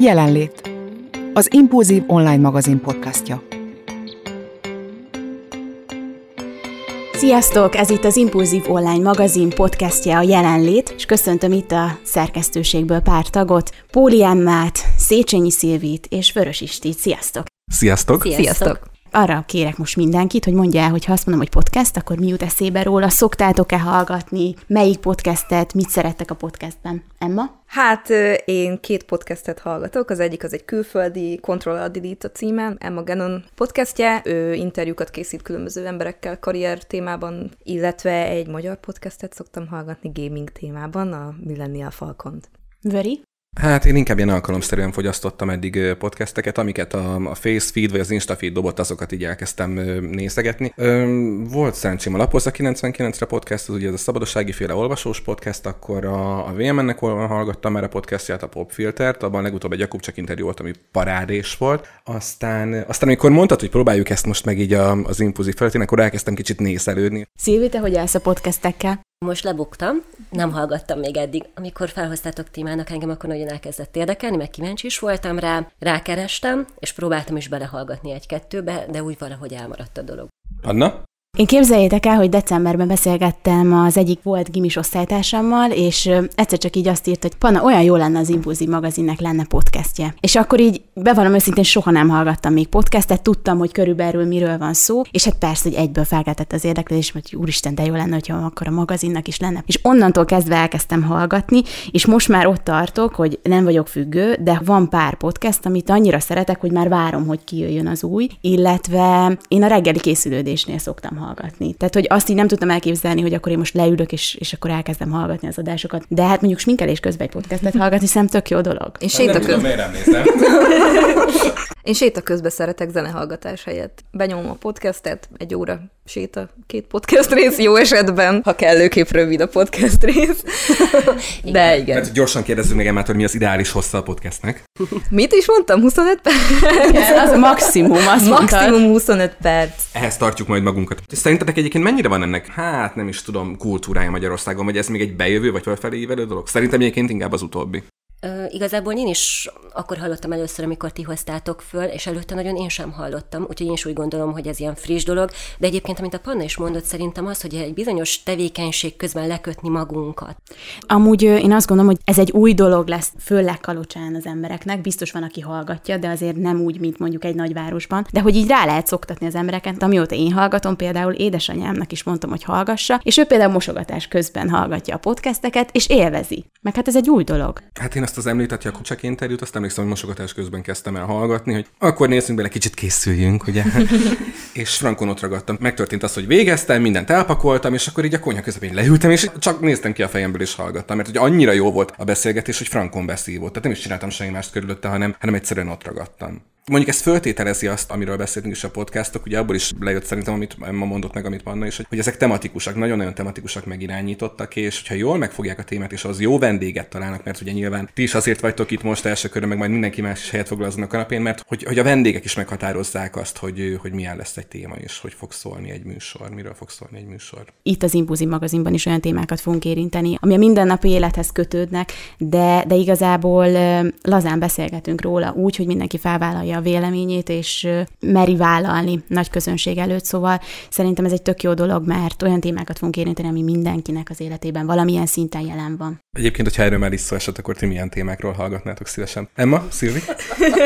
Jelenlét. Az Impulzív online magazin podcastja. Sziasztok! Ez itt az Impulzív online magazin podcastja a Jelenlét, és köszöntöm itt a szerkesztőségből pár tagot, Póli Emmát, Széchenyi Szilvit és Vörös Istit. Sziasztok! Sziasztok! Sziasztok! Sziasztok arra kérek most mindenkit, hogy mondja el, hogy ha azt mondom, hogy podcast, akkor mi jut eszébe róla, szoktátok-e hallgatni, melyik podcastet, mit szerettek a podcastben? Emma? Hát én két podcastet hallgatok, az egyik az egy külföldi Control a Delete a címe, Emma Gannon podcastje, ő interjúkat készít különböző emberekkel karrier témában, illetve egy magyar podcastet szoktam hallgatni gaming témában, a Millennial Falcon-t. Vöri? Hát én inkább ilyen alkalomszerűen fogyasztottam eddig podcasteket, amiket a, a Facefeed vagy az Instafeed dobott, azokat így elkezdtem nézegetni. Volt szerencsém a Lapozza 99-re podcast, az ugye ez a szabadossági féle olvasós podcast, akkor a, a VMN-nek hallgattam már a podcastját, a Popfiltert, abban legutóbb egy Jakub csak interjú volt, ami parádés volt. Aztán, aztán amikor mondtad, hogy próbáljuk ezt most meg így a, az impulzív felületén, akkor elkezdtem kicsit nézelődni. Szilvi, te hogy állsz a podcastekkel? Most lebuktam, nem hallgattam még eddig. Amikor felhoztátok témának engem, akkor nagyon elkezdett érdekelni, meg kíváncsi is voltam rá, rákerestem, és próbáltam is belehallgatni egy-kettőbe, de úgy valahogy elmaradt a dolog. Anna? Én képzeljétek el, hogy decemberben beszélgettem az egyik volt gimis osztálytársammal, és egyszer csak így azt írt, hogy Panna, olyan jó lenne az Impulzív magazinnek lenne podcastje. És akkor így bevallom őszintén soha nem hallgattam még podcastet, tudtam, hogy körülbelül miről van szó, és hát persze, hogy egyből felkeltett az érdeklődés, hogy úristen, de jó lenne, hogyha akkor a magazinnak is lenne. És onnantól kezdve elkezdtem hallgatni, és most már ott tartok, hogy nem vagyok függő, de van pár podcast, amit annyira szeretek, hogy már várom, hogy kijöjjön az új, illetve én a reggeli készülődésnél szoktam hallgatni hallgatni. Tehát, hogy azt így nem tudtam elképzelni, hogy akkor én most leülök, és, és akkor elkezdem hallgatni az adásokat. De hát mondjuk sminkelés közben egy podcastet hallgatni, szerintem tök jó dolog. Én séta közben. Én séta közben szeretek zenehallgatás helyett. Benyomom a podcastet, egy óra séta, két podcast rész, jó esetben, ha kellőképp rövid a podcast rész. De igen. Mert gyorsan kérdezzük meg Emmát, hogy mi az ideális hossza a podcastnek. Mit is mondtam? 25 perc? Igen, az a maximum, az Maximum mondtad. 25 perc. Ehhez tartjuk majd magunkat. Szerintetek egyébként mennyire van ennek, hát nem is tudom, kultúrája Magyarországon, vagy ez még egy bejövő, vagy felfelé dolog? Szerintem egyébként inkább az utóbbi. Igazából én is akkor hallottam először, amikor ti hoztátok föl, és előtte nagyon én sem hallottam, úgyhogy én is úgy gondolom, hogy ez ilyen friss dolog, de egyébként, amit a Panna is mondott, szerintem az, hogy egy bizonyos tevékenység közben lekötni magunkat. Amúgy én azt gondolom, hogy ez egy új dolog lesz, főleg Kalocsán az embereknek, biztos van, aki hallgatja, de azért nem úgy, mint mondjuk egy nagyvárosban, de hogy így rá lehet szoktatni az embereket, amióta én hallgatom, például édesanyámnak is mondtam, hogy hallgassa, és ő például mosogatás közben hallgatja a podcasteket, és élvezi. Meg hát ez egy új dolog. Hát én azt az említett Jakubcsák interjút, azt emlékszem, hogy mosogatás közben kezdtem el hallgatni, hogy akkor nézzünk bele, kicsit készüljünk, ugye? és frankon ott ragadtam. Megtörtént az, hogy végeztem, mindent elpakoltam, és akkor így a konyha közepén leültem, és csak néztem ki a fejemből, és hallgattam, mert hogy annyira jó volt a beszélgetés, hogy frankon beszívott. Tehát nem is csináltam semmi mást körülötte, hanem, hanem egyszerűen ott ragadtam. Mondjuk ez föltételezi azt, amiről beszéltünk is a podcastok, ugye abból is lejött szerintem, amit ma mondott meg, amit Panna is, hogy, hogy ezek tematikusak, nagyon-nagyon tematikusak megirányítottak, és hogyha jól megfogják a témát, és az jó vendéget találnak, mert ugye nyilván ti is azért vagytok itt most első körön, meg majd mindenki más is helyet foglal azon a kanapén, mert hogy, hogy a vendégek is meghatározzák azt, hogy, hogy milyen lesz egy téma, és hogy fog szólni egy műsor, miről fog szólni egy műsor. Itt az Impulzív magazinban is olyan témákat fogunk érinteni, ami a mindennapi élethez kötődnek, de, de igazából lazán beszélgetünk róla úgy, hogy mindenki felvállalja a véleményét, és meri vállalni nagy közönség előtt, szóval szerintem ez egy tök jó dolog, mert olyan témákat fogunk érinteni, ami mindenkinek az életében valamilyen szinten jelen van. Egyébként, hogyha erről már is szó esett, akkor ti milyen témákról hallgatnátok szívesen? Emma, Szilvi?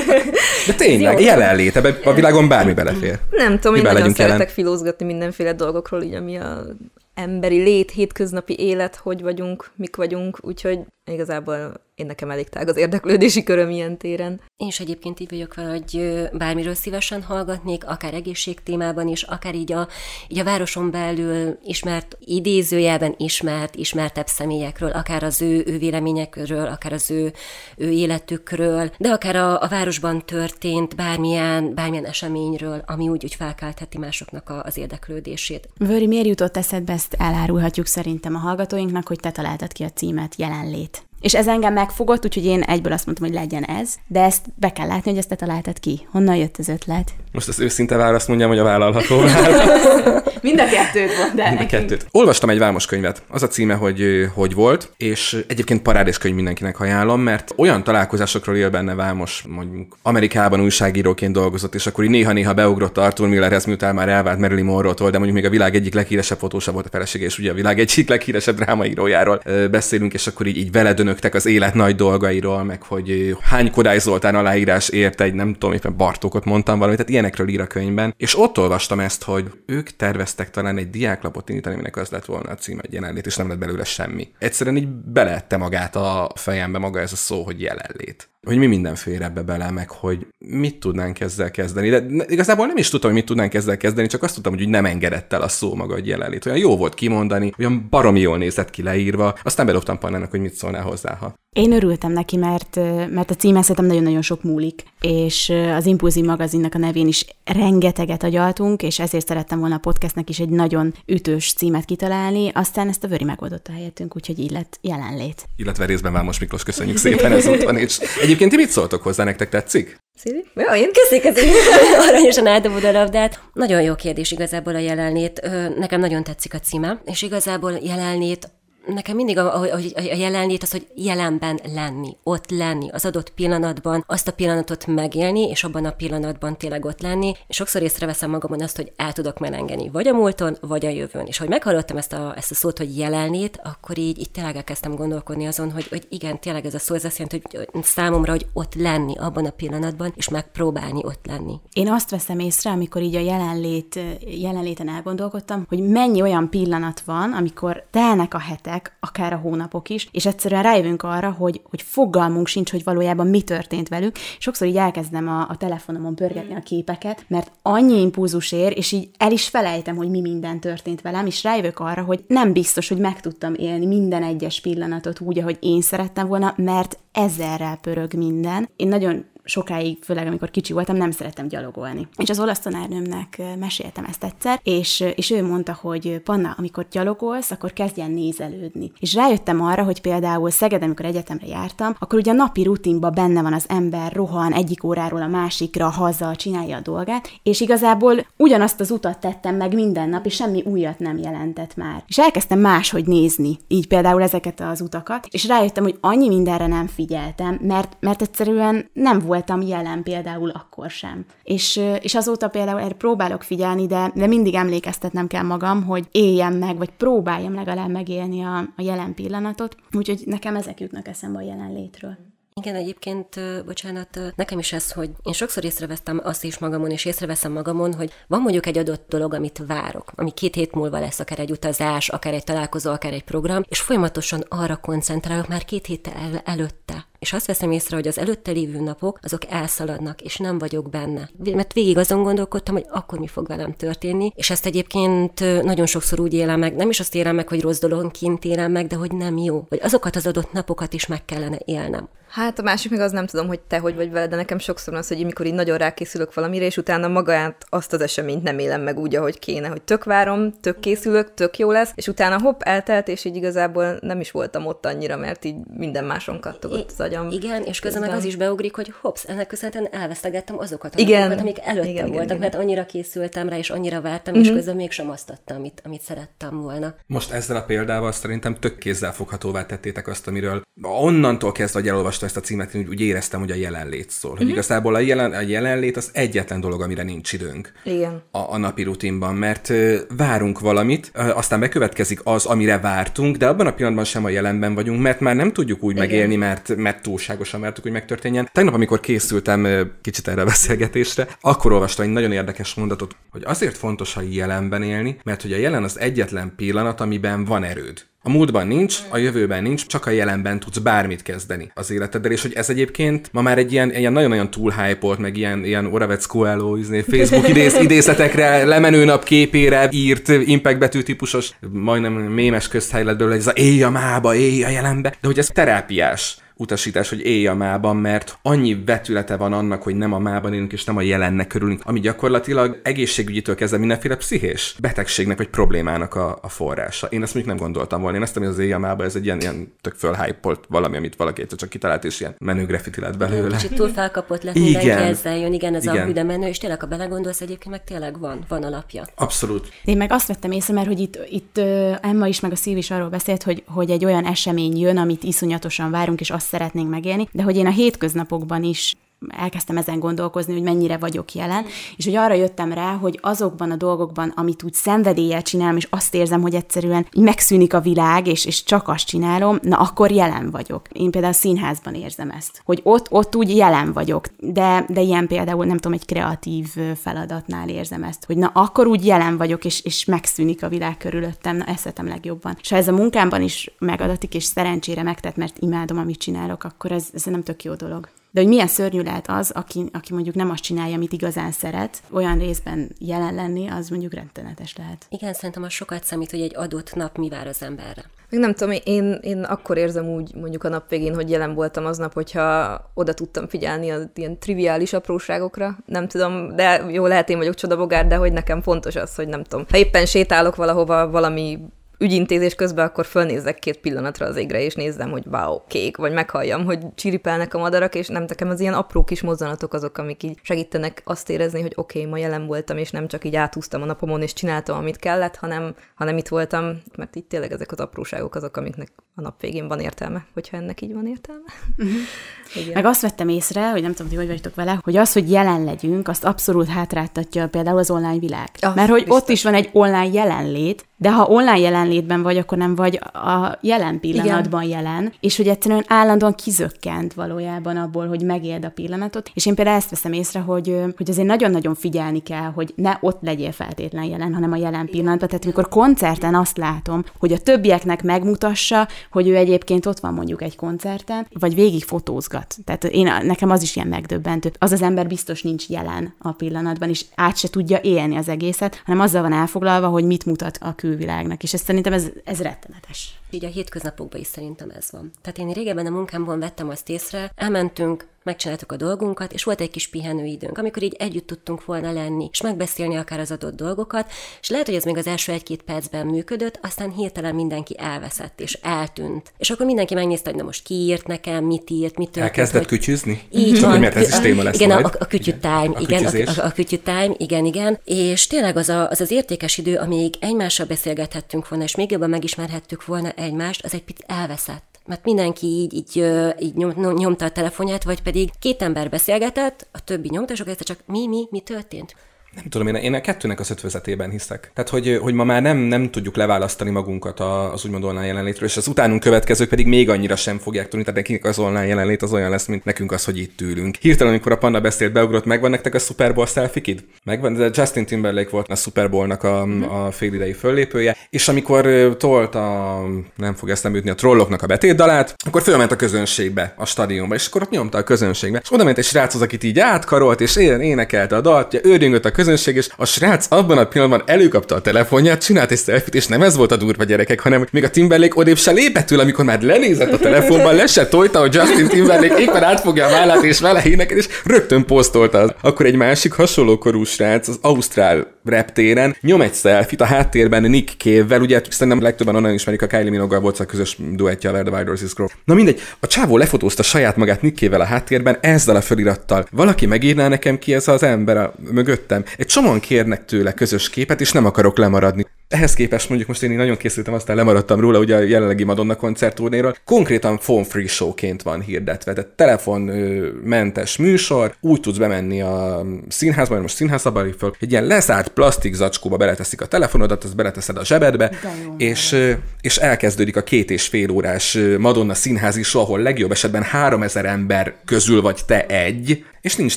De tényleg, jelenlét, ebbe a világon bármi belefér. Nem tudom, én nagyon szeretek jelen? filózgatni mindenféle dolgokról, így ami a emberi lét, hétköznapi élet, hogy vagyunk, mik vagyunk, úgyhogy igazából én nekem elég tág az érdeklődési köröm ilyen téren. Én is egyébként így vagyok vele, hogy bármiről szívesen hallgatnék, akár egészségtémában is, akár így a, így a városon belül ismert, idézőjelben ismert, ismertebb személyekről, akár az ő, ő véleményekről, akár az ő, ő életükről, de akár a, a városban történt bármilyen, bármilyen eseményről, ami úgy, úgy felkeltheti másoknak a, az érdeklődését. Vöri, miért jutott eszedbe, ezt elárulhatjuk szerintem a hallgatóinknak, hogy te találtad ki a címet jelenlét. És ez engem megfogott, úgyhogy én egyből azt mondtam, hogy legyen ez, de ezt be kell látni, hogy ezt te találtad ki. Honnan jött az ötlet? Most az őszinte választ mondjam, hogy a vállalható válasz. Mind a kettőt mond el Mind a kettőt. Olvastam egy vámos könyvet. Az a címe, hogy hogy volt, és egyébként parádés könyv mindenkinek ajánlom, mert olyan találkozásokról él benne vámos, mondjuk Amerikában újságíróként dolgozott, és akkor így néha-néha beugrott Arthur Millerhez, miután már elvált Marilyn Monroe-tól, de mondjuk még a világ egyik leghíresebb fotósa volt a felesége, és ugye a világ egyik leghíresebb drámaírójáról beszélünk, és akkor így, így vele dönögtek az élet nagy dolgairól, meg hogy hány Kodály Zoltán aláírás ért egy, nem tudom, éppen Bartókot mondtam valamit, tehát ilyenekről ír a könyvben. És ott olvastam ezt, hogy ők terveztek talán egy diáklapot indítani, aminek az lett volna a cím egy jelenlét, és nem lett belőle semmi. Egyszerűen így beleette magát a fejembe maga ez a szó, hogy jelenlét hogy mi minden fér ebbe bele, meg hogy mit tudnánk ezzel kezdeni. De igazából nem is tudtam, hogy mit tudnánk ezzel kezdeni, csak azt tudtam, hogy úgy nem engedett el a szó maga, hogy jelenlét. Olyan jó volt kimondani, olyan baromi jól nézett ki leírva, aztán bedobtam Pannának, hogy mit szólnál hozzá, ha. Én örültem neki, mert, mert a címen szerintem nagyon-nagyon sok múlik, és az Impulzív magazinnak a nevén is rengeteget agyaltunk, és ezért szerettem volna a podcastnek is egy nagyon ütős címet kitalálni, aztán ezt a Vöri megoldotta helyettünk, úgyhogy így lett jelenlét. Illetve részben Vámos Miklós, köszönjük szépen ezúttal, és egyébként ti mit szóltok hozzá, nektek tetszik? Szívi? Ja, én köszik az aranyosan eldobod a labdát. Nagyon jó kérdés igazából a jelenlét. Nekem nagyon tetszik a címe, és igazából jelenlét nekem mindig a, a, a jelenlét az, hogy jelenben lenni, ott lenni, az adott pillanatban, azt a pillanatot megélni, és abban a pillanatban tényleg ott lenni, és sokszor észreveszem magamon azt, hogy el tudok menengeni, vagy a múlton, vagy a jövőn. És hogy meghallottam ezt a, ezt a szót, hogy jelenlét, akkor így, így tényleg elkezdtem gondolkodni azon, hogy, hogy igen, tényleg ez a szó, ez azt jelenti, hogy számomra, hogy ott lenni abban a pillanatban, és megpróbálni ott lenni. Én azt veszem észre, amikor így a jelenlét, jelenléten elgondolkodtam, hogy mennyi olyan pillanat van, amikor telnek a hetek, akár a hónapok is, és egyszerűen rájövünk arra, hogy, hogy fogalmunk sincs, hogy valójában mi történt velük. Sokszor így elkezdem a, a telefonomon pörgetni a képeket, mert annyi impulzus ér, és így el is felejtem, hogy mi minden történt velem, és rájövök arra, hogy nem biztos, hogy meg tudtam élni minden egyes pillanatot úgy, ahogy én szerettem volna, mert ezerrel pörög minden. Én nagyon sokáig, főleg amikor kicsi voltam, nem szerettem gyalogolni. És az olasz tanárnőmnek meséltem ezt egyszer, és, és ő mondta, hogy Panna, amikor gyalogolsz, akkor kezdjen nézelődni. És rájöttem arra, hogy például Szegeden, amikor egyetemre jártam, akkor ugye a napi rutinban benne van az ember, rohan egyik óráról a másikra, haza, csinálja a dolgát, és igazából ugyanazt az utat tettem meg minden nap, és semmi újat nem jelentett már. És elkezdtem máshogy nézni, így például ezeket az utakat, és rájöttem, hogy annyi mindenre nem figyeltem, mert, mert egyszerűen nem volt voltam jelen például akkor sem. És, és azóta például erre próbálok figyelni, de, de mindig emlékeztetnem kell magam, hogy éljem meg, vagy próbáljam legalább megélni a, a jelen pillanatot. Úgyhogy nekem ezek jutnak eszembe a jelenlétről. Igen, egyébként, bocsánat, nekem is ez, hogy én sokszor észrevesztem azt is magamon, és észreveszem magamon, hogy van mondjuk egy adott dolog, amit várok, ami két hét múlva lesz, akár egy utazás, akár egy találkozó, akár egy program, és folyamatosan arra koncentrálok már két héttel el- előtte és azt veszem észre, hogy az előtte lévő napok, azok elszaladnak, és nem vagyok benne. Mert végig azon gondolkodtam, hogy akkor mi fog velem történni, és ezt egyébként nagyon sokszor úgy élem meg, nem is azt élem meg, hogy rossz dologként élem meg, de hogy nem jó, hogy azokat az adott napokat is meg kellene élnem. Hát a másik meg az nem tudom, hogy te hogy vagy vele, de nekem sokszor az, hogy amikor így nagyon rákészülök valamire, és utána magát azt az eseményt nem élem meg úgy, ahogy kéne, hogy tök várom, tök készülök, tök jó lesz, és utána hopp, eltelt, és így igazából nem is voltam ott annyira, mert így minden máson kattogott az agyam. Igen, és közben meg az is beugrik, hogy hops, ennek köszönhetően elvesztegettem azokat a igen, amik előttem igen, voltak, igen, mert annyira készültem rá, és annyira vártam, uh-huh. és közben mégsem azt adtam, amit, amit szerettem volna. Most ezzel a példával szerintem tök kézzelfoghatóvá tettétek azt, amiről onnantól kezdve, hogy elolvastam ezt a címet, én úgy, úgy éreztem, hogy a jelenlét szól. Hogy uh-huh. igazából a, jelen, a jelenlét az egyetlen dolog, amire nincs időnk igen. A, a napi rutinban, mert várunk valamit, aztán bekövetkezik az, amire vártunk, de abban a pillanatban sem a jelenben vagyunk, mert már nem tudjuk úgy igen. megélni, mert, mert túlságosan vártuk, hogy megtörténjen. Tegnap, amikor készültem kicsit erre a beszélgetésre, akkor olvastam egy nagyon érdekes mondatot, hogy azért fontos a jelenben élni, mert hogy a jelen az egyetlen pillanat, amiben van erőd. A múltban nincs, a jövőben nincs, csak a jelenben tudsz bármit kezdeni az életeddel, és hogy ez egyébként ma már egy ilyen, ilyen nagyon-nagyon túl hype meg ilyen, ilyen Oravec Coelho izé, Facebook idéz, idézetekre, lemenő nap képére írt impact betű típusos, majdnem mémes közhelyletből, ez a éj a mába, éj a jelenbe, de hogy ez terápiás utasítás, hogy élj a mában, mert annyi vetülete van annak, hogy nem a mában élünk, és nem a jelennek körülünk, ami gyakorlatilag egészségügyitől kezdve mindenféle pszichés betegségnek vagy problémának a, a forrása. Én ezt mondjuk nem gondoltam volna. Én ezt, hogy az éj a mában, ez egy ilyen, ilyen tök fölhypolt valami, amit valaki egyszer csak kitalált, és ilyen menő graffiti lett belőle. Kicsit túl felkapott lett mindenki ezzel jön, igen, ez igen. a hüde menő, és tényleg, ha belegondolsz, egyébként meg tényleg van, van alapja. Abszolút. Én meg azt vettem észre, mert hogy itt, itt Emma is, meg a Szív is arról beszélt, hogy, hogy egy olyan esemény jön, amit iszonyatosan várunk, és azt szeretnénk megélni, de hogy én a hétköznapokban is elkezdtem ezen gondolkozni, hogy mennyire vagyok jelen, és hogy arra jöttem rá, hogy azokban a dolgokban, amit úgy szenvedéllyel csinálom, és azt érzem, hogy egyszerűen megszűnik a világ, és, és csak azt csinálom, na akkor jelen vagyok. Én például a színházban érzem ezt, hogy ott, ott úgy jelen vagyok, de, de ilyen például, nem tudom, egy kreatív feladatnál érzem ezt, hogy na akkor úgy jelen vagyok, és, és megszűnik a világ körülöttem, na ezt legjobban. És ha ez a munkámban is megadatik, és szerencsére megtett, mert imádom, amit csinálok, akkor ez, ez nem tök jó dolog. De hogy milyen szörnyű lehet az, aki, aki mondjuk nem azt csinálja, amit igazán szeret, olyan részben jelen lenni, az mondjuk rettenetes lehet. Igen, szerintem az sokat számít, hogy egy adott nap mi vár az emberre. Még nem tudom, én, én akkor érzem úgy mondjuk a nap végén, hogy jelen voltam aznap, hogyha oda tudtam figyelni az ilyen triviális apróságokra. Nem tudom, de jó, lehet én vagyok csodabogár, de hogy nekem fontos az, hogy nem tudom. Ha éppen sétálok valahova, valami ügyintézés közben akkor fölnézek két pillanatra az égre, és nézzem, hogy wow, kék, vagy meghalljam, hogy csiripelnek a madarak, és nem nekem az ilyen apró kis mozzanatok azok, amik így segítenek azt érezni, hogy oké, okay, ma jelen voltam, és nem csak így átúztam a napomon, és csináltam, amit kellett, hanem, hanem itt voltam, mert itt tényleg ezek az apróságok azok, amiknek a nap végén van értelme, hogyha ennek így van értelme. Uh-huh. Meg azt vettem észre, hogy nem tudom, hogy hogy vagytok vele, hogy az, hogy jelen legyünk, azt abszolút hátráltatja például az online világ. Oh, Mert hogy biztos. ott is van egy online jelenlét, de ha online jelenlétben vagy, akkor nem vagy a jelen pillanatban Igen. jelen, és hogy egyszerűen állandóan kizökkent valójában abból, hogy megéld a pillanatot. És én például ezt veszem észre, hogy, hogy azért nagyon-nagyon figyelni kell, hogy ne ott legyél feltétlen jelen, hanem a jelen pillanatban. Tehát amikor koncerten azt látom, hogy a többieknek megmutassa, hogy ő egyébként ott van mondjuk egy koncerten, vagy végig fotózgat. Tehát én, nekem az is ilyen megdöbbentő. Az az ember biztos nincs jelen a pillanatban, és át se tudja élni az egészet, hanem azzal van elfoglalva, hogy mit mutat a külvilágnak. És ez szerintem ez, ez rettenetes. Így a hétköznapokban is szerintem ez van. Tehát én régebben a munkámban vettem azt észre, elmentünk, megcsináltuk a dolgunkat, és volt egy kis pihenőidőnk, amikor így együtt tudtunk volna lenni, és megbeszélni akár az adott dolgokat, és lehet, hogy ez még az első egy-két percben működött, aztán hirtelen mindenki elveszett, és eltűnt. És akkor mindenki megnézte, hogy na most ki írt nekem, mit írt, mit történt. Elkezdett hogy... kütyüzni? Így Csak, van. Mert ez is téma lesz Igen, majd. a, a kütyű time, a, igen, a, a, a kütyű time, igen, igen. És tényleg az, a, az az értékes idő, amíg egymással beszélgethettünk volna, és még jobban megismerhettük volna egymást, az egy picit elveszett mert mindenki így, így, így nyom, nyomta a telefonját, vagy pedig két ember beszélgetett, a többi nyomta, és akkor csak mi, mi, mi történt? Nem tudom, én, én a kettőnek az ötvözetében hiszek. Tehát, hogy, hogy ma már nem, nem tudjuk leválasztani magunkat az úgymond online jelenlétről, és az utánunk következők pedig még annyira sem fogják tudni, tehát nekik az online jelenlét az olyan lesz, mint nekünk az, hogy itt ülünk. Hirtelen, amikor a Panda beszélt, beugrott, megvan nektek a Super Bowl selfie Megvan, de Justin Timberlake volt a Super Bowl-nak a, mm. a félidei föllépője, és amikor tolt a, nem fog ezt nem jutni, a trolloknak a betétdalát, akkor fölment a közönségbe, a stadionba, és akkor ott nyomta a közönségbe. És oda ment egy srác, akit így átkarolt, és énekelte a dalt, őrjöngött a közönség, és a srác abban a pillanatban előkapta a telefonját, csinált egy selfit, és nem ez volt a durva gyerekek, hanem még a Timberlake odébb se lépett tőle, amikor már lenézett a telefonban, le se tojta, hogy Justin Timberlake éppen átfogja a vállát, és vele énekel, és rögtön posztolta. Akkor egy másik hasonló korú srác az Ausztrál reptéren nyom egy selfit a háttérben Nick Cave-vel, ugye szerintem legtöbben onnan ismerik a Kylie Minogue volt a közös duettja a Where the Wild Roses Grow. Na mindegy, a csávó lefotózta saját magát Nick Cave-vel a háttérben ezzel a felirattal. Valaki megírná nekem ki ez az ember a mögöttem. Egy csomóan kérnek tőle közös képet, és nem akarok lemaradni. Ehhez képest mondjuk most én nagyon készültem, aztán lemaradtam róla, ugye a jelenlegi Madonna koncertturnéról, konkrétan phone free showként van hirdetve, tehát telefonmentes műsor, úgy tudsz bemenni a színházba, most színházba föl, egy ilyen leszárt plastik zacskóba beleteszik a telefonodat, azt beleteszed a zsebedbe, és, és elkezdődik a két és fél órás Madonna színházi show, ahol legjobb esetben 3000 ember közül vagy te egy, és nincs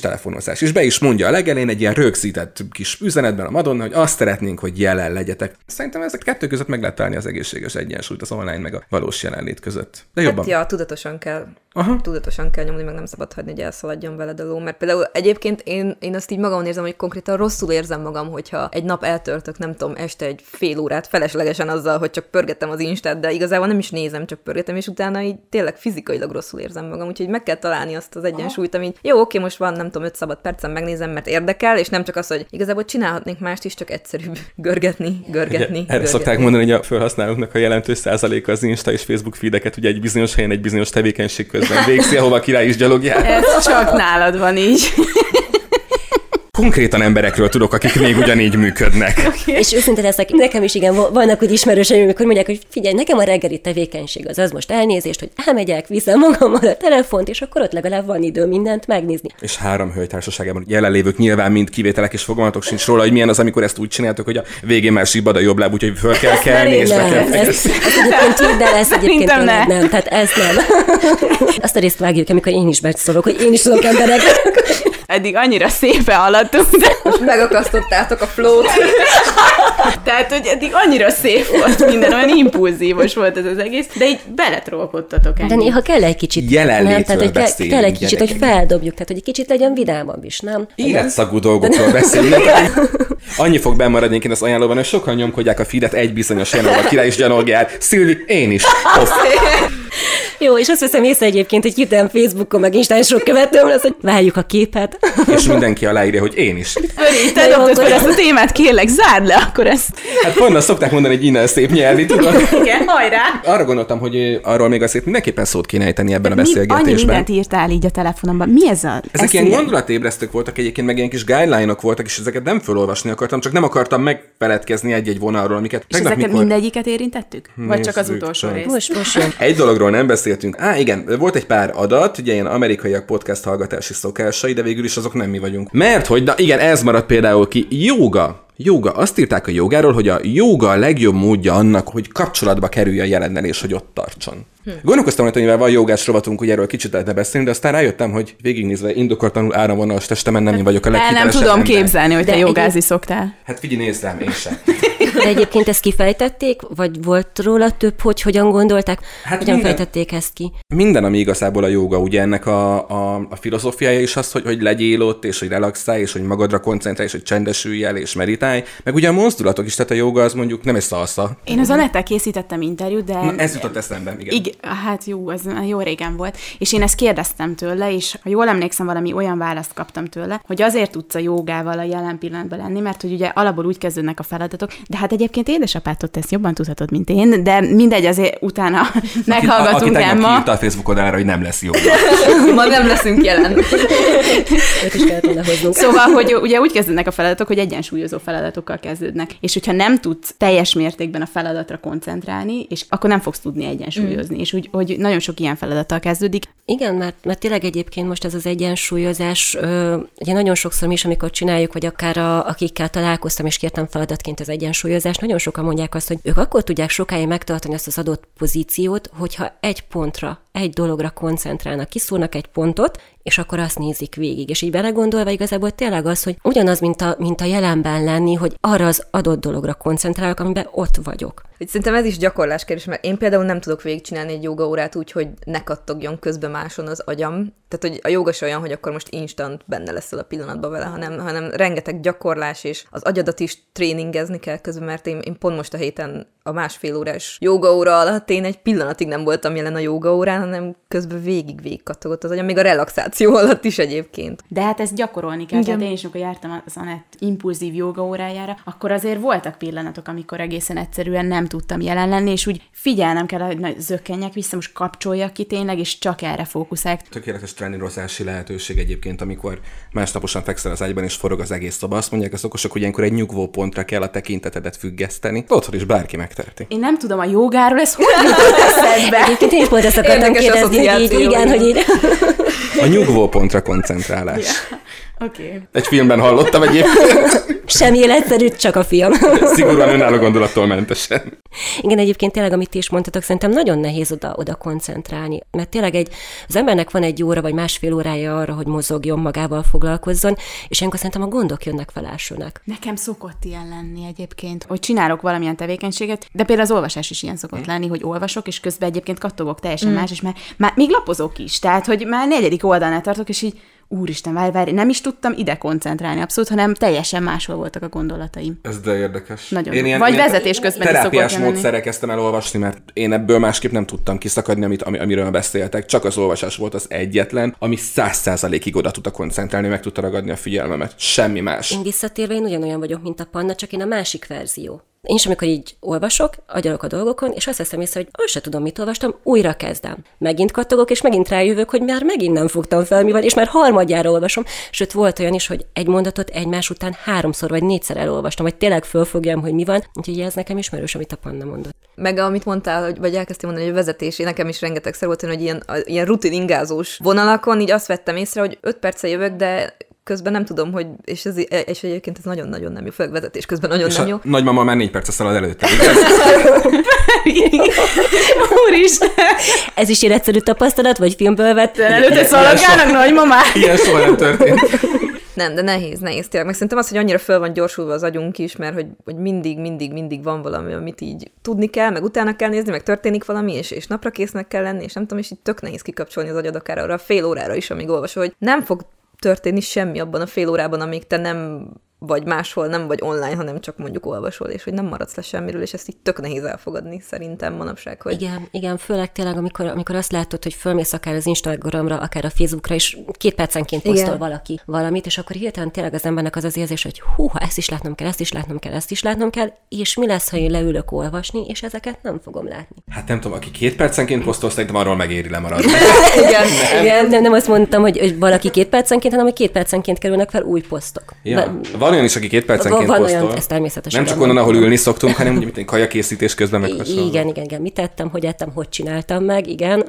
telefonozás. És be is mondja a legelén egy ilyen rögzített kis üzenetben a Madonna, hogy azt szeretnénk, hogy jelen legyetek. Szerintem ezek kettő között meg lehet találni az egészséges egyensúlyt az online meg a valós jelenlét között. De jobban. Hát ja, tudatosan kell Aha. tudatosan kell nyomni, meg nem szabad hagyni, hogy elszaladjon veled a ló. Mert például egyébként én, én azt így magamon érzem, hogy konkrétan rosszul érzem magam, hogyha egy nap eltöltök, nem tudom, este egy fél órát feleslegesen azzal, hogy csak pörgettem az Instát, de igazából nem is nézem, csak pörgetem, és utána így tényleg fizikailag rosszul érzem magam. Úgyhogy meg kell találni azt az egyensúlyt, ami jó, oké, most van, nem tudom, 5 szabad percen megnézem, mert érdekel, és nem csak az, hogy igazából csinálhatnék mást is, csak egyszerűbb görgetni, görgetni. Erre görgetni. szokták mondani, hogy a felhasználóknak a jelentős százaléka az Insta és Facebook feedeket ugye egy bizonyos helyen, egy bizonyos tevékenység közben végzi, ahova király is gyalogjál. Ez csak nálad van így. Konkrétan emberekről tudok, akik még ugyanígy működnek. És őszintén leszek, nekem is igen, vannak úgy ismerőseim, amikor mondják, hogy figyelj, nekem a reggeli tevékenység az az most elnézést, hogy elmegyek, viszem magammal a telefont, és akkor ott legalább van idő mindent megnézni. És három hölgy társaságában jelenlévők nyilván mind kivételek, és fogalmatok sincs róla, hogy milyen az, amikor ezt úgy csináltok, hogy a végén már síbad a jobb láb, úgyhogy föl kell kelni, és nem, kell ez, ez egyébként így, de ez egyébként Szerintem tényleg ne. nem, tehát ez nem. Azt a részt vágjuk, amikor én is beszólok, hogy én is tudok emberekre. Eddig annyira szépen haladtunk, de Megakasztottátok a flót. Tehát, hogy eddig annyira szép volt minden, olyan impulzívos volt ez az egész, de így beletrolkodtatok ennyi. De néha kell egy kicsit. Jelenlétről nem, tehát, hogy kell, kell egy kicsit, hogy gyerekek. feldobjuk, tehát, hogy egy kicsit legyen vidámabb is, nem? Életszagú dolgokról beszélünk. Annyi fog bemaradni én az ajánlóban, hogy sokan nyomkodják a feedet egy bizonyos ahol a király is gyalogjál. Szilvi, én is. Off. Jó, és azt veszem észre egyébként, hogy hirtelen Facebookon, meg Instán sok követőm lesz, hogy várjuk a képet. És mindenki aláírja, hogy én is. Öri, te dobtad fel ezt a témát, kérlek, zárd le akkor ezt. Hát pont azt szokták mondani, hogy innen szép nyelvi, tudod? Igen, hajrá! Arra gondoltam, hogy arról még azért mindenképpen szót kéne ejteni ebben a Mi, annyi beszélgetésben. mindent írtál így a telefonomban. Mi ez a... Ezek ez ilyen gondolatébresztők voltak egyébként, meg ilyen kis guideline-ok voltak, és ezeket nem felolvasni akartam, csak nem akartam megfeledkezni egy-egy vonalról, amiket És ezeket mindegyiket érintettük? Vagy csak az utolsó rész? Most, most. Egy dologról nem beszéltünk. Á, igen, volt egy pár adat, ugye ilyen amerikaiak podcast hallgatási szokásai, de végül is azok nem mi vagyunk. Mert hogy, na igen, ez maradt például ki, joga. Joga. Azt írták a jogáról, hogy a joga a legjobb módja annak, hogy kapcsolatba kerülj a jelennel, és hogy ott tartson. Hm. Gondolkoztam, hogy mivel van jogás rovatunk, hogy erről kicsit lehetne beszélni, de aztán rájöttem, hogy végignézve indokolatlanul áramvonalas testemen nem én vagyok a El nem tudom ember. képzelni, hogy te De jogázni szoktál. Hát figyelj, nézd rám, én sem. De egyébként ezt kifejtették, vagy volt róla több, hogy hogyan gondolták, Hát hát hogyan minden- fejtették ezt ki? Minden, ami igazából a joga, ugye ennek a, a, a filozófiája is az, hogy, hogy legyél ott, és hogy relaxálj, és hogy magadra koncentrálj, és hogy csendesülj el, és meditálj. Meg ugye a mozdulatok is, tehát a joga az mondjuk nem egy szalsza. Én az Anettel készítettem interjút, de... Na, ez jutott eszembe, igen. Igen, hát jó, az már jó régen volt. És én ezt kérdeztem tőle, és ha jól emlékszem, valami olyan választ kaptam tőle, hogy azért tudsz a jogával a jelen pillanatban lenni, mert hogy ugye alapból úgy kezdődnek a feladatok, de hát egyébként édesapától te ezt jobban tudhatod, mint én, de mindegy, azért utána Aki meghallgatunk Emma. kiírta a Facebook oldalára, hogy nem lesz joga. Ma nem leszünk jelen. Őt is kellett volna hoznunk. Szóval, hogy ugye úgy kezdődnek a feladatok, hogy egyensúlyozó feladatokkal kezdődnek. És hogyha nem tudsz teljes mértékben a feladatra koncentrálni, és akkor nem fogsz tudni egyensúlyozni. Mm. És úgy, hogy nagyon sok ilyen feladattal kezdődik. Igen, mert, mert tényleg egyébként most ez az egyensúlyozás, ö, ugye nagyon sokszor mi is, amikor csináljuk, vagy akár a, akikkel találkoztam és kértem feladatként az egyensúlyozást, nagyon sokan mondják azt, hogy ők akkor tudják sokáig megtartani azt az adott pozíciót, hogyha egy pontra, egy dologra koncentrálnak, kiszúrnak egy pontot, és akkor azt nézik végig. És így belegondolva igazából tényleg az, hogy ugyanaz, mint a, mint a jelenben lenni, hogy arra az adott dologra koncentrálok, amiben ott vagyok. Szerintem ez is gyakorlás kérdés, mert én például nem tudok végigcsinálni egy jogaórát úgy, hogy ne kattogjon közben máson az agyam. Tehát, hogy a joga se olyan, hogy akkor most instant benne leszel a pillanatban vele, hanem, hanem rengeteg gyakorlás, és az agyadat is tréningezni kell közben, mert én, én pont most a héten a másfél órás jogaóra alatt én egy pillanatig nem voltam jelen a jogaórán, hanem közben végig végig kattogott az agyam, még a relaxáció alatt is egyébként. De hát ezt gyakorolni kell. Tehát én is, amikor jártam az Anett impulzív joga órájára, akkor azért voltak pillanatok, amikor egészen egyszerűen nem tudtam jelen lenni, és úgy figyelnem kell, hogy na, zökkenjek vissza, most kapcsoljak ki tényleg, és csak erre fókuszálok. Tökéletes trenírozási lehetőség egyébként, amikor másnaposan fekszel az ágyban és forog az egész szoba. Azt mondják az okosok, hogy ilyenkor egy nyugvó pontra kell a tekintetedet függeszteni. Otthon is bárki megteheti. Én nem tudom a jogáról, ez hogy jutott eszedbe? Egyébként én is pont ezt akartam Érdekes kérdezni, hogy így, igen, hogy így... A nyugvó pontra koncentrálás. Oké. Okay. Egy filmben hallottam egyébként. Semmi életszerű, csak a film. Szigorúan önálló gondolattól mentesen. Igen, egyébként tényleg, amit ti is mondtatok, szerintem nagyon nehéz oda, oda koncentrálni. Mert tényleg egy, az embernek van egy óra vagy másfél órája arra, hogy mozogjon, magával foglalkozzon, és ilyenkor szerintem a gondok jönnek fel elsőnek. Nekem szokott ilyen lenni egyébként, hogy csinálok valamilyen tevékenységet, de például az olvasás is ilyen szokott lenni, hogy olvasok, és közben egyébként kattogok teljesen mm. más, és már, már még lapozok is. Tehát, hogy már negyedik oldalnál tartok, és így úristen, várj, várj, nem is tudtam ide koncentrálni abszolút, hanem teljesen máshol voltak a gondolataim. Ez de érdekes. Nagyon. Én ilyen, Vagy ilyen vezetés közben terápiás is módszerre kezdtem el olvasni, mert én ebből másképp nem tudtam kiszakadni, amit, am, amiről beszéltek. Csak az olvasás volt az egyetlen, ami száz százalékig oda tudta koncentrálni, meg tudta ragadni a figyelmemet. Semmi más. Én visszatérve én ugyanolyan vagyok, mint a Panna, csak én a másik verzió. Én is, amikor így olvasok, agyalok a dolgokon, és azt hiszem észre, hogy azt se tudom, mit olvastam, újra kezdem. Megint kattogok, és megint rájövök, hogy már megint nem fogtam fel, mi van, és már harmadjára olvasom. Sőt, volt olyan is, hogy egy mondatot egymás után háromszor vagy négyszer elolvastam, hogy tényleg fölfogjam, hogy mi van. Úgyhogy ez nekem ismerős, amit a Panna mondott. Meg amit mondtál, hogy, vagy elkezdtem mondani, hogy a vezetés, én nekem is rengeteg volt, hogy ilyen, ilyen rutin ingázós vonalakon, így azt vettem észre, hogy öt perce jövök, de közben nem tudom, hogy, és, ez, és egyébként ez nagyon-nagyon nem jó, főleg vezetés közben nagyon és nem jó. nagymama már négy perc szalad előtte. Úristen! Ez is életszerű tapasztalat, vagy filmből vett? Előtte szaladgálnak nagymamák? Ilyen soha nem történt. Nem, de nehéz, nehéz tényleg. Meg szerintem az, hogy annyira föl van gyorsulva az agyunk is, mert hogy, hogy mindig, mindig, mindig van valami, amit így tudni kell, meg utána kell nézni, meg történik valami, és, és napra késznek kell lenni, és nem tudom, és így tök nehéz kikapcsolni az agyad akár arra a fél órára is, amíg olvasol, hogy nem fog történni semmi abban a fél órában, amíg te nem vagy máshol, nem vagy online, hanem csak mondjuk olvasol, és hogy nem maradsz le semmiről, és ezt így tök nehéz elfogadni szerintem manapság. Hogy... Igen, igen, főleg tényleg, amikor, amikor azt látod, hogy fölmész akár az Instagramra, akár a Facebookra, és két percenként posztol valaki valamit, és akkor hirtelen tényleg az embernek az az érzés, hogy hú, ezt is látnom kell, ezt is látnom kell, ezt is látnom kell, és mi lesz, ha én leülök olvasni, és ezeket nem fogom látni. Hát nem tudom, aki két percenként posztol, szerintem arról megéri lemaradni. igen, nem. igen nem, nem azt mondtam, hogy, hogy valaki két percenként, hanem hogy két percenként kerülnek fel új posztok. Ja. Van olyan is, aki két percenként Van posztol. olyan, ez természetesen. Nem csak onnan, ahol ülni szoktunk, hanem úgy, mint kajakészítés közben meg hasonló. Igen, igen, igen. Mit tettem, hogy ettem, hogy csináltam meg, igen.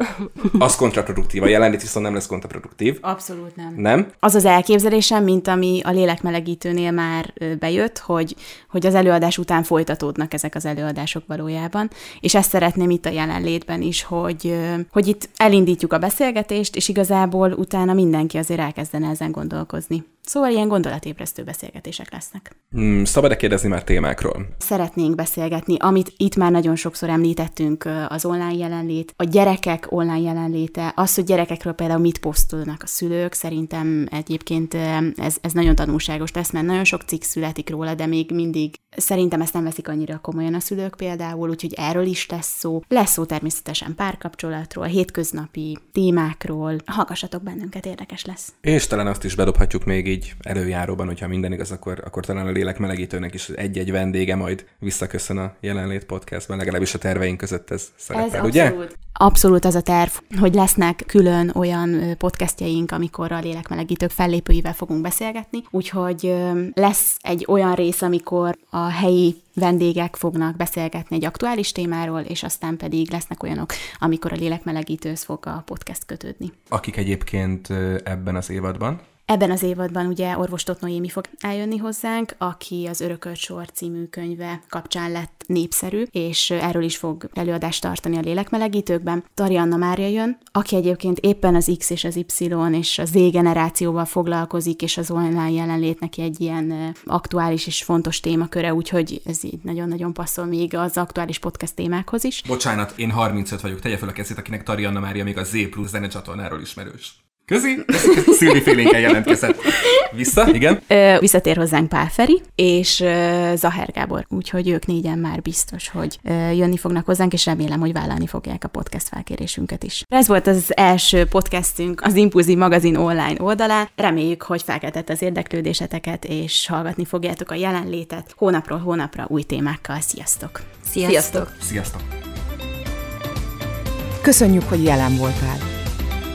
Az kontraproduktív. A jelenlét viszont nem lesz kontraproduktív. Abszolút nem. Nem? Az az elképzelésem, mint ami a lélekmelegítőnél már bejött, hogy, hogy az előadás után folytatódnak ezek az előadások valójában. És ezt szeretném itt a jelenlétben is, hogy, hogy itt elindítjuk a beszélgetést, és igazából utána mindenki azért elkezdene ezen gondolkozni. Szóval ilyen gondolatébresztő beszélgetések lesznek. Hmm, szabad-e kérdezni már témákról? Szeretnénk beszélgetni, amit itt már nagyon sokszor említettünk, az online jelenlét, a gyerekek online jelenléte, az, hogy gyerekekről például mit posztolnak a szülők, szerintem egyébként ez, ez nagyon tanulságos lesz, mert nagyon sok cikk születik róla, de még mindig szerintem ezt nem veszik annyira komolyan a szülők például, úgyhogy erről is lesz szó. Lesz szó természetesen párkapcsolatról, hétköznapi témákról. Hallgassatok bennünket, érdekes lesz. És talán azt is bedobhatjuk még így előjáróban, hogyha minden igaz, akkor, akkor talán a lélek melegítőnek is egy-egy vendége majd visszaköszön a jelenlét podcastban, legalábbis a terveink között ez szerepel, ez ugye? Abszolút. Abszolút az a terv, hogy lesznek külön olyan podcastjaink, amikor a lélekmelegítők fellépőivel fogunk beszélgetni, úgyhogy lesz egy olyan rész, amikor a helyi vendégek fognak beszélgetni egy aktuális témáról, és aztán pedig lesznek olyanok, amikor a lélekmelegítőhöz fog a podcast kötődni. Akik egyébként ebben az évadban Ebben az évadban ugye orvos Totnoémi fog eljönni hozzánk, aki az Örökölt Sor című könyve kapcsán lett népszerű, és erről is fog előadást tartani a lélekmelegítőkben. Tarianna Mária jön, aki egyébként éppen az X és az Y és a Z generációval foglalkozik, és az online jelenlét neki egy ilyen aktuális és fontos témaköre, úgyhogy ez így nagyon-nagyon passzol még az aktuális podcast témákhoz is. Bocsánat, én 35 vagyok, tegye fel a kezét, akinek Tarianna Mária még a Z plusz zenecsatornáról ismerős. Közi, Szilvi félénken jelentkezett. Vissza, igen? Ö, visszatér hozzánk Pál Feri, és ö, Zaher Gábor, úgyhogy ők négyen már biztos, hogy ö, jönni fognak hozzánk, és remélem, hogy vállalni fogják a podcast felkérésünket is. Ez volt az első podcastünk az Impulzív magazin online oldalán. Reméljük, hogy felkeltett az érdeklődéseteket, és hallgatni fogjátok a jelenlétet hónapról hónapra új témákkal. Sziasztok! Sziasztok! Sziasztok! Köszönjük, hogy jelen voltál!